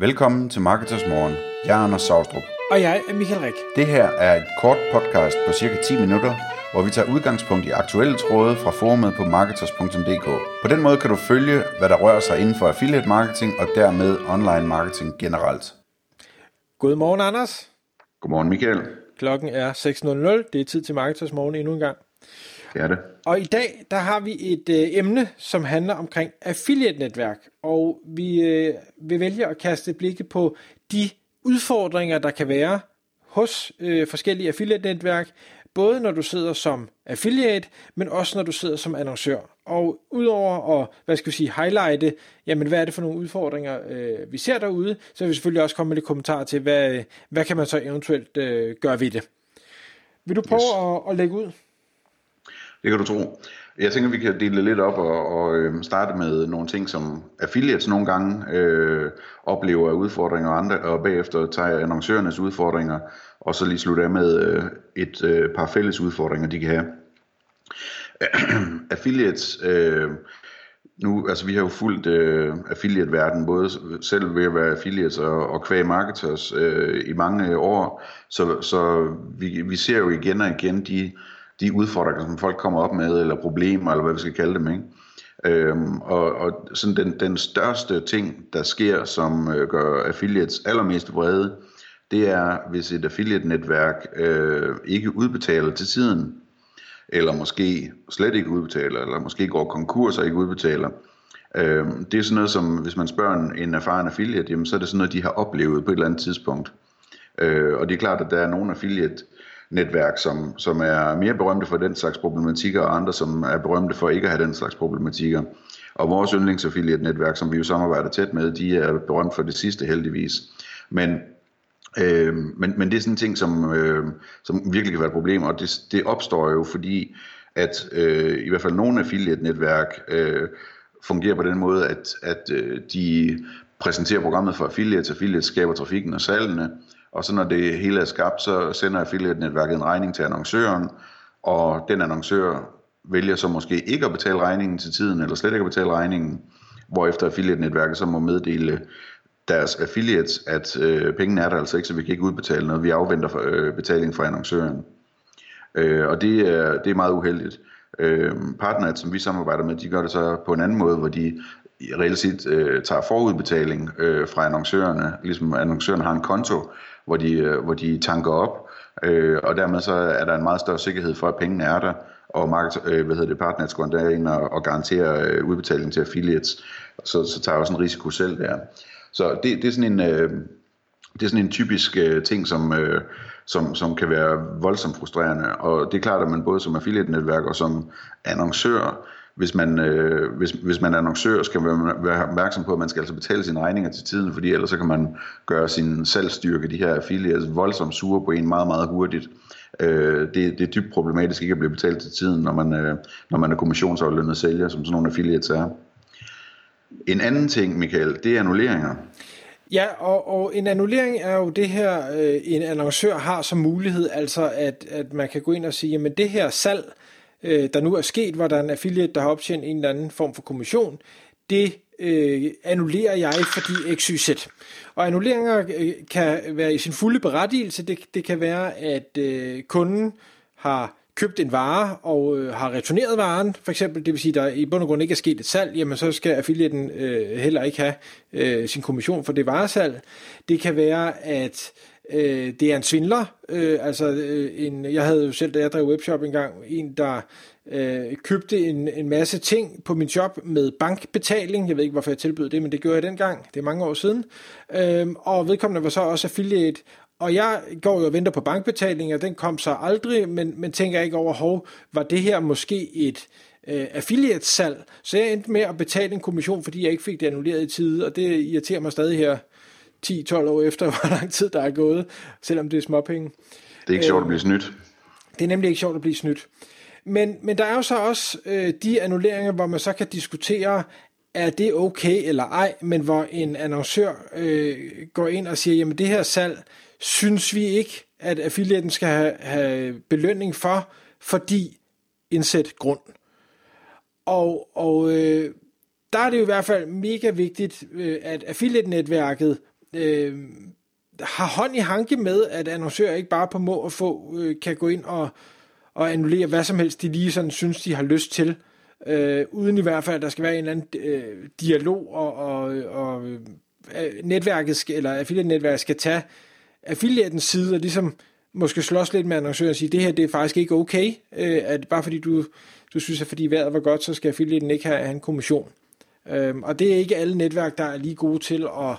Velkommen til Marketers Morgen. Jeg er Anders Saustrup. Og jeg er Michael Rik. Det her er et kort podcast på cirka 10 minutter, hvor vi tager udgangspunkt i aktuelle tråde fra forumet på marketers.dk. På den måde kan du følge, hvad der rører sig inden for affiliate marketing og dermed online marketing generelt. Godmorgen, Anders. Godmorgen, Michael. Klokken er 6.00. Det er tid til Marketers Morgen endnu en gang. Det er det. Og i dag, der har vi et øh, emne, som handler omkring affiliate-netværk. Og vi øh, vil vælge at kaste blikket på de udfordringer, der kan være hos øh, forskellige affiliate-netværk, både når du sidder som affiliate, men også når du sidder som annoncør. Og udover at, hvad skal vi sige, highlighte, jamen hvad er det for nogle udfordringer, øh, vi ser derude, så vil vi selvfølgelig også komme med lidt kommentarer til, hvad, hvad kan man så eventuelt øh, gøre ved det. Vil du prøve yes. at, at lægge ud? Det kan du tro. Jeg tænker, vi kan dele det lidt op og, og øh, starte med nogle ting, som affiliates nogle gange øh, oplever af udfordringer, og, andre, og bagefter tager annoncørernes udfordringer, og så lige slutte af med øh, et øh, par fælles udfordringer, de kan have. affiliates, øh, nu, altså vi har jo fulgt øh, affiliate-verden, både selv ved at være affiliates og, og kvæg marketers øh, i mange år, så, så vi, vi ser jo igen og igen de de udfordringer, som folk kommer op med, eller problemer, eller hvad vi skal kalde dem, ikke? Øhm, og, og sådan den, den største ting, der sker, som øh, gør affiliates allermest vrede, det er, hvis et affiliate-netværk øh, ikke udbetaler til tiden, eller måske slet ikke udbetaler, eller måske går konkurs og ikke udbetaler. Øh, det er sådan noget som, hvis man spørger en, en erfaren affiliate, jamen, så er det sådan noget, de har oplevet på et eller andet tidspunkt. Øh, og det er klart, at der er nogle affiliate netværk, som, som er mere berømte for den slags problematikker, og andre, som er berømte for ikke at have den slags problematikker. Og vores yndlingsaffiliate-netværk, som vi jo samarbejder tæt med, de er berømt for det sidste heldigvis. Men, øh, men, men det er sådan en ting, som, øh, som virkelig kan være et problem, og det, det opstår jo fordi, at øh, i hvert fald nogle affiliate-netværk øh, fungerer på den måde, at, at øh, de præsenterer programmet for affiliates, affiliates skaber trafikken og salgene, og så når det hele er skabt, så sender affiliate-netværket en regning til annoncøren, og den annoncør vælger så måske ikke at betale regningen til tiden, eller slet ikke at betale regningen, efter affiliate-netværket så må meddele deres affiliates, at øh, pengene er der altså ikke, så vi kan ikke udbetale noget. Vi afventer for, øh, betaling fra annoncøren. Øh, og det er, det er meget uheldigt. Øh, partneret, som vi samarbejder med, de gør det så på en anden måde, hvor de reelt set øh, tager forudbetaling øh, fra annoncørerne, ligesom annoncørerne har en konto, hvor de, øh, hvor de tanker op, øh, og dermed så er der en meget større sikkerhed for, at pengene er der, og market, øh, hvad hedder det, partners går ind og, og garanterer øh, udbetaling til affiliates, så, så tager jeg også en risiko selv der. Så det, det er sådan en... Øh, det er sådan en typisk øh, ting, som, øh, som, som kan være voldsomt frustrerende. Og det er klart, at man både som affiliate-netværk og som annoncør hvis man, øh, hvis, hvis man er annoncør, skal man være opmærksom på, at man skal altså betale sine regninger til tiden, fordi ellers så kan man gøre sin salgsstyrke, de her affiliates, voldsomt sure på en meget, meget hurtigt. Øh, det, det er dybt problematisk ikke at blive betalt til tiden, når man, øh, når man er kommissionsaflønnet sælger, som sådan nogle affiliates er. En anden ting, Michael, det er annulleringer. Ja, og, og en annullering er jo det her, øh, en annoncør har som mulighed, altså at, at man kan gå ind og sige, jamen det her salg, øh, Øh, der nu er sket, hvor der er en affiliate, der har optjent en eller anden form for kommission, det øh, annullerer jeg, fordi XYZ. Og annulleringer øh, kan være i sin fulde berettigelse. Det, det kan være, at øh, kunden har købt en vare og øh, har returneret varen, for eksempel, det vil sige, der i bund og grund ikke er sket et salg, jamen så skal affiliaten øh, heller ikke have øh, sin kommission for det varesalg. Det kan være, at øh, det er en svindler. Øh, altså, øh, en, jeg havde jo selv, da jeg drev webshop engang, en, der øh, købte en, en masse ting på min shop med bankbetaling. Jeg ved ikke, hvorfor jeg tilbød det, men det gjorde jeg dengang. Det er mange år siden. Øh, og vedkommende var så også affiliate. Og jeg går jo og venter på bankbetaling, og den kom så aldrig, men, men tænker ikke over, hov, var det her måske et øh, affiliate-salg? Så jeg endte med at betale en kommission, fordi jeg ikke fik det annulleret i tide, og det irriterer mig stadig her 10-12 år efter, hvor lang tid der er gået, selvom det er småpenge. Det er ikke sjovt at blive snydt. Det er nemlig ikke sjovt at blive snydt. Men, men der er jo så også øh, de annulleringer, hvor man så kan diskutere, er det okay eller ej, men hvor en annoncør øh, går ind og siger, jamen det her salg, synes vi ikke, at affiliaten skal have, have belønning for, fordi indsæt grund. Og, og øh, der er det jo i hvert fald mega vigtigt, øh, at affiliate-netværket øh, har hånd i hanke med, at annoncører ikke bare på må og få øh, kan gå ind og, og annullere hvad som helst, de lige sådan synes, de har lyst til. Øh, uden i hvert fald, at der skal være en eller anden øh, dialog, og, og, og øh, netværket skal, eller affiliate-netværket skal tage affiliatens side og ligesom måske slås lidt med annoncøren og sige, det her det er faktisk ikke okay, øh, at bare fordi du, du synes, at fordi vejret var godt, så skal affiliaten ikke have, have en kommission. Øh, og det er ikke alle netværk, der er lige gode til at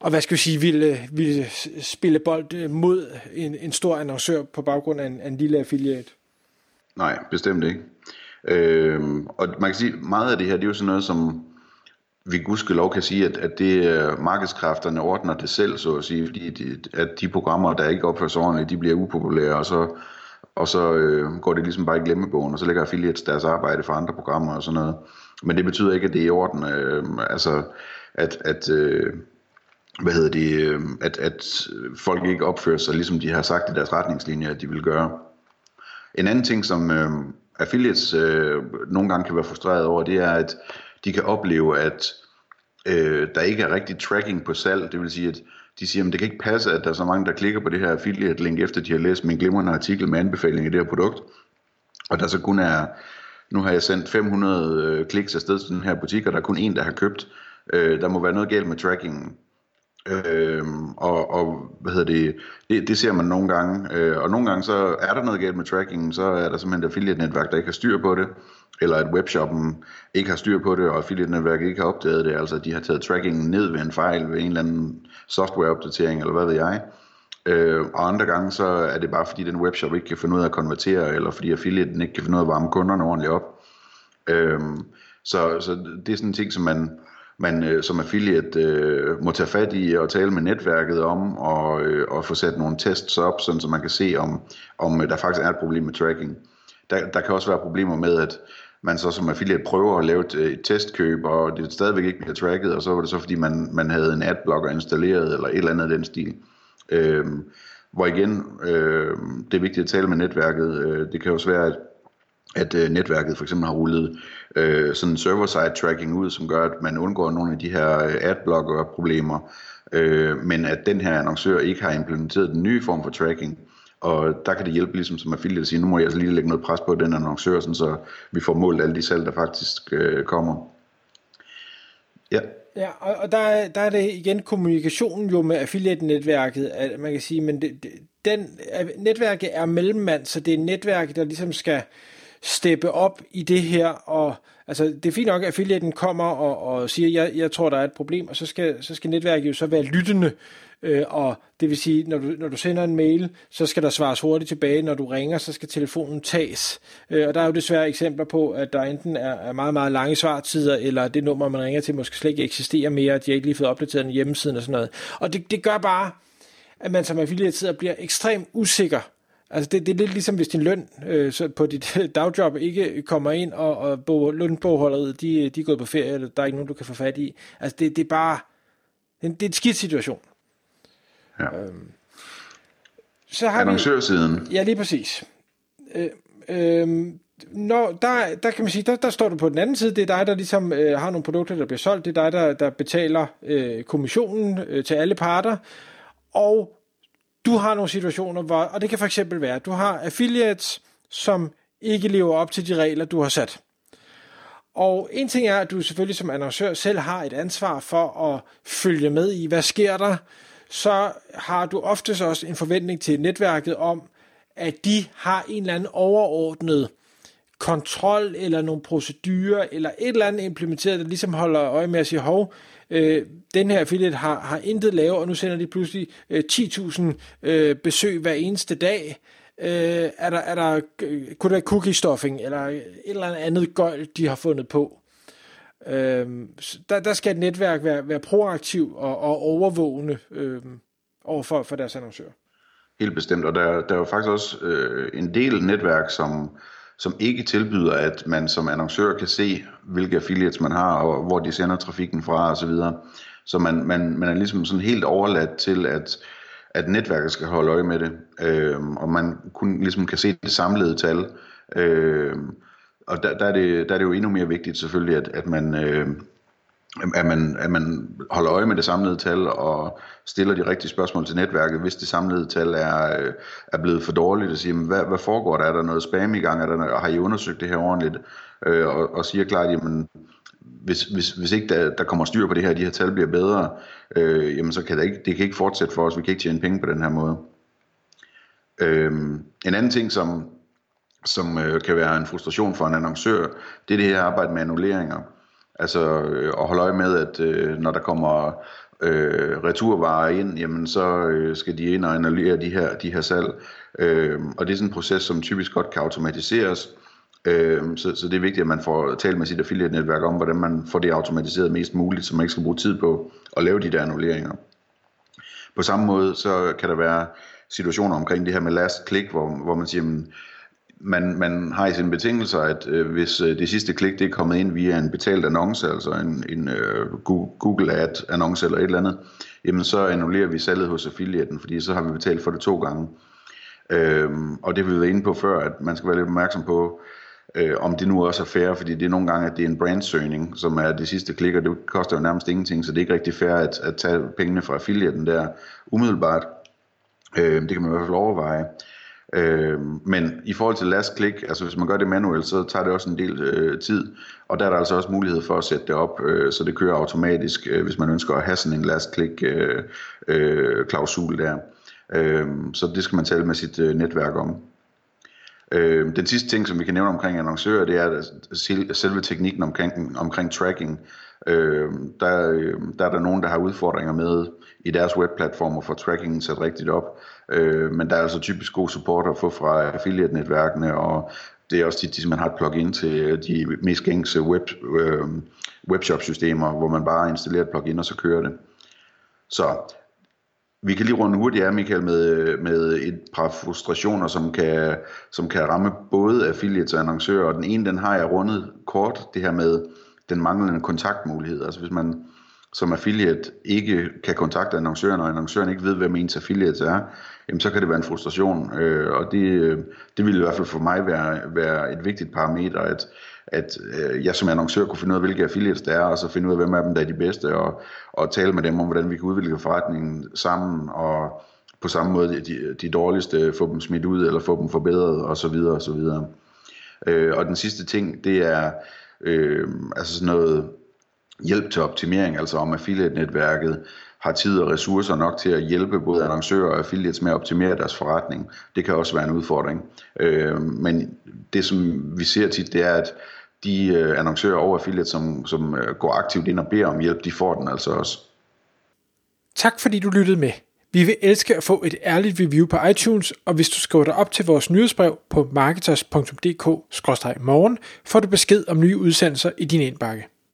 og hvad skal vi sige, ville, ville spille bold øh, mod en, en stor annoncør på baggrund af en, af en lille affiliate. Nej, bestemt ikke. Øh, og man kan sige, meget af det her, det er jo sådan noget, som vi gudskelov kan sige, at, at det øh, markedskræfterne ordner det selv, så at sige, fordi de, at de programmer, der ikke opfører sig ordentligt, de bliver upopulære, og så, og så øh, går det ligesom bare i glemmebogen, og så lægger affiliates deres arbejde for andre programmer og sådan noget. Men det betyder ikke, at det er i orden, øh, altså at, at øh, hvad hedder det, øh, at, at folk ikke opfører sig, ligesom de har sagt i deres retningslinjer, at de vil gøre. En anden ting, som øh, affiliates øh, nogle gange kan være frustreret over, det er, at de kan opleve, at øh, der ikke er rigtig tracking på salg. Det vil sige, at de siger, at det kan ikke passe, at der er så mange, der klikker på det her affiliate link, efter de har læst min glimrende artikel med anbefaling af det her produkt. Og der så kun er, nu har jeg sendt 500 øh, kliks afsted til den her butik, og der er kun en, der har købt. Øh, der må være noget galt med trackingen. Øhm, og, og hvad hedder det, det, det ser man nogle gange, øh, og nogle gange så er der noget galt med trackingen, så er der simpelthen et affiliate-netværk, der ikke har styr på det, eller at webshoppen ikke har styr på det, og affiliate-netværket ikke har opdaget det, altså de har taget trackingen ned ved en fejl, ved en eller anden softwareopdatering, eller hvad ved jeg. Øh, og andre gange så er det bare fordi den webshop ikke kan finde ud af at konvertere, eller fordi affiliaten ikke kan finde ud af at varme kunderne ordentligt op. Øh, så, så det er sådan en ting, som man man øh, som affiliate øh, må tage fat i og tale med netværket om og, øh, og få sat nogle tests op, sådan så man kan se, om, om øh, der faktisk er et problem med tracking. Der, der kan også være problemer med, at man så som affiliate prøver at lave et, øh, et testkøb, og det stadigvæk ikke bliver tracket, og så var det så, fordi man, man havde en adblocker installeret, eller et eller andet af den stil. Øh, hvor igen, øh, det er vigtigt at tale med netværket. Øh, det kan også være, at at øh, netværket for eksempel har rullet øh, sådan server-side tracking ud, som gør, at man undgår nogle af de her øh, adblocker problemer, øh, men at den her annoncør ikke har implementeret den nye form for tracking. Og der kan det hjælpe ligesom som affiliate at sige, nu må jeg altså lige lægge noget pres på den annoncør, sådan så vi får målt alle de salg, der faktisk øh, kommer. Ja. Ja, og, og der, der er det igen kommunikationen jo med affiliate-netværket, at man kan sige, men det, det, den, netværket er mellemmand, så det er netværket, der ligesom skal steppe op i det her, og altså, det er fint nok, at affiliaten kommer og, og siger, jeg, jeg tror, der er et problem, og så skal, så skal netværket jo så være lyttende, øh, og det vil sige, når du, når du sender en mail, så skal der svares hurtigt tilbage, når du ringer, så skal telefonen tages, øh, og der er jo desværre eksempler på, at der enten er, er meget, meget lange svartider, eller det nummer, man ringer til, måske slet ikke eksisterer mere, at de ikke lige fået opdateret en hjemmesiden og sådan noget, og det, det gør bare, at man som affiliate sidder og bliver ekstremt usikker Altså det, det er lidt ligesom hvis din løn øh, så på dit dagjob ikke kommer ind, og, og bog, lønbogholderiet, de, de er gået på ferie, eller der er ikke nogen, du kan få fat i. Altså det, det er bare, det, er en skidt situation. Ja. Øhm, så har Annoncørsiden. Vi, ja, lige præcis. Øh, øh, når, der, der kan man sige, der, der står du på den anden side, det er dig, der ligesom øh, har nogle produkter, der bliver solgt, det er dig, der, der betaler øh, kommissionen øh, til alle parter, og du har nogle situationer, hvor, og det kan for eksempel være, at du har affiliates, som ikke lever op til de regler, du har sat. Og en ting er, at du selvfølgelig som annoncør selv har et ansvar for at følge med i, hvad sker der, så har du oftest også en forventning til netværket om, at de har en eller anden overordnet kontrol eller nogle procedurer eller et eller andet implementeret, der ligesom holder øje med at sige, hov, øh, den her affiliate har, har intet lavet, og nu sender de pludselig øh, 10.000 øh, besøg hver eneste dag. Øh, er der, er der, øh, kunne der cookie stuffing, eller et eller andet gøjl, de har fundet på? Øh, der, der skal et netværk være, være proaktiv og, og overvågende øh, over for, for deres annoncører. Helt bestemt, og der, der er jo faktisk også øh, en del netværk, som som ikke tilbyder, at man som annoncør kan se, hvilke affiliates man har, og hvor de sender trafikken fra osv. Så, så man, man, man er ligesom sådan helt overladt til, at, at netværket skal holde øje med det, øh, og man kun ligesom kan se det samlede tal. Øh, og der, der, er det, der er det jo endnu mere vigtigt selvfølgelig, at, at man... Øh, at man, at man holder øje med det samlede tal og stiller de rigtige spørgsmål til netværket, hvis det samlede tal er, øh, er blevet for dårligt, og siger, hvad, hvad foregår der? Er der noget spam i gang? Er der, har I undersøgt det her ordentligt? Øh, og, og siger klart, jamen, hvis, hvis, hvis ikke der, der kommer styr på det her, de her tal bliver bedre, øh, jamen så kan det ikke, det kan ikke fortsætte for os. Vi kan ikke tjene penge på den her måde. Øh, en anden ting, som, som øh, kan være en frustration for en annoncør, det er det her arbejde med annulleringer. Altså øh, at holde øje med, at øh, når der kommer øh, returvarer ind, jamen så øh, skal de ind og analysere de her, de her salg. Øh, og det er sådan en proces, som typisk godt kan automatiseres. Øh, så, så det er vigtigt, at man får talt med sit affiliate-netværk om, hvordan man får det automatiseret mest muligt, så man ikke skal bruge tid på at lave de der annulleringer. På samme måde, så kan der være situationer omkring det her med last click, hvor, hvor man siger, jamen, man, man har i sine betingelser, at øh, hvis øh, det sidste klik det er kommet ind via en betalt annonce, altså en, en øh, Google Ad annonce eller et eller andet, jamen så annullerer vi salget hos affiliaten, fordi så har vi betalt for det to gange. Øhm, og det har vi været inde på før, at man skal være lidt opmærksom på, øh, om det nu også er fair, fordi det er nogle gange, at det er en brandsøgning, som er det sidste klik, og det koster jo nærmest ingenting, så det er ikke rigtig fair at, at tage pengene fra affiliaten der umiddelbart. Øh, det kan man i hvert fald overveje. Øh, men i forhold til last click, altså hvis man gør det manuelt, så tager det også en del øh, tid, og der er der altså også mulighed for at sætte det op, øh, så det kører automatisk, øh, hvis man ønsker at have sådan en last click øh, øh, klausul der. Øh, så det skal man tale med sit øh, netværk om. Øh, den sidste ting, som vi kan nævne omkring annoncører, det er selve teknikken omkring, omkring tracking. Øh, der, øhm, der er der nogen, der har udfordringer med i deres webplatformer for trackingen sat rigtigt op. Øh, men der er altså typisk god support at få fra affiliate-netværkene, og det er også tit, at man har et plugin til øh, de mest gængse web, øh, webshop-systemer, hvor man bare installerer et plugin, og så kører det. Så vi kan lige runde hurtigt af, Michael, med, øh, med et par frustrationer, som kan, som kan ramme både affiliates og annoncører. Og den ene, den har jeg rundet kort, det her med den manglende kontaktmulighed. Altså hvis man som affiliate ikke kan kontakte annoncøren, og annoncøren ikke ved, hvem ens affiliate er, jamen så kan det være en frustration. Øh, og det, øh, det ville i hvert fald for mig være, være et vigtigt parameter, at, at øh, jeg som annoncør kunne finde ud af, hvilke affiliates der er, og så finde ud af, hvem af dem der er de bedste, og, og tale med dem om, hvordan vi kan udvikle forretningen sammen, og på samme måde de, de dårligste, få dem smidt ud, eller få dem forbedret, og så videre, og så videre. Øh, og den sidste ting, det er øh, altså sådan noget hjælp til optimering, altså om affiliate-netværket har tid og ressourcer nok til at hjælpe både annoncører og affiliates med at optimere deres forretning. Det kan også være en udfordring. Øh, men det som vi ser tit, det er, at de øh, annoncører og affiliates, som, som øh, går aktivt ind og beder om hjælp, de får den altså også. Tak fordi du lyttede med. Vi vil elske at få et ærligt review på iTunes, og hvis du skriver dig op til vores nyhedsbrev på marketers.dk-morgen, får du besked om nye udsendelser i din indbakke.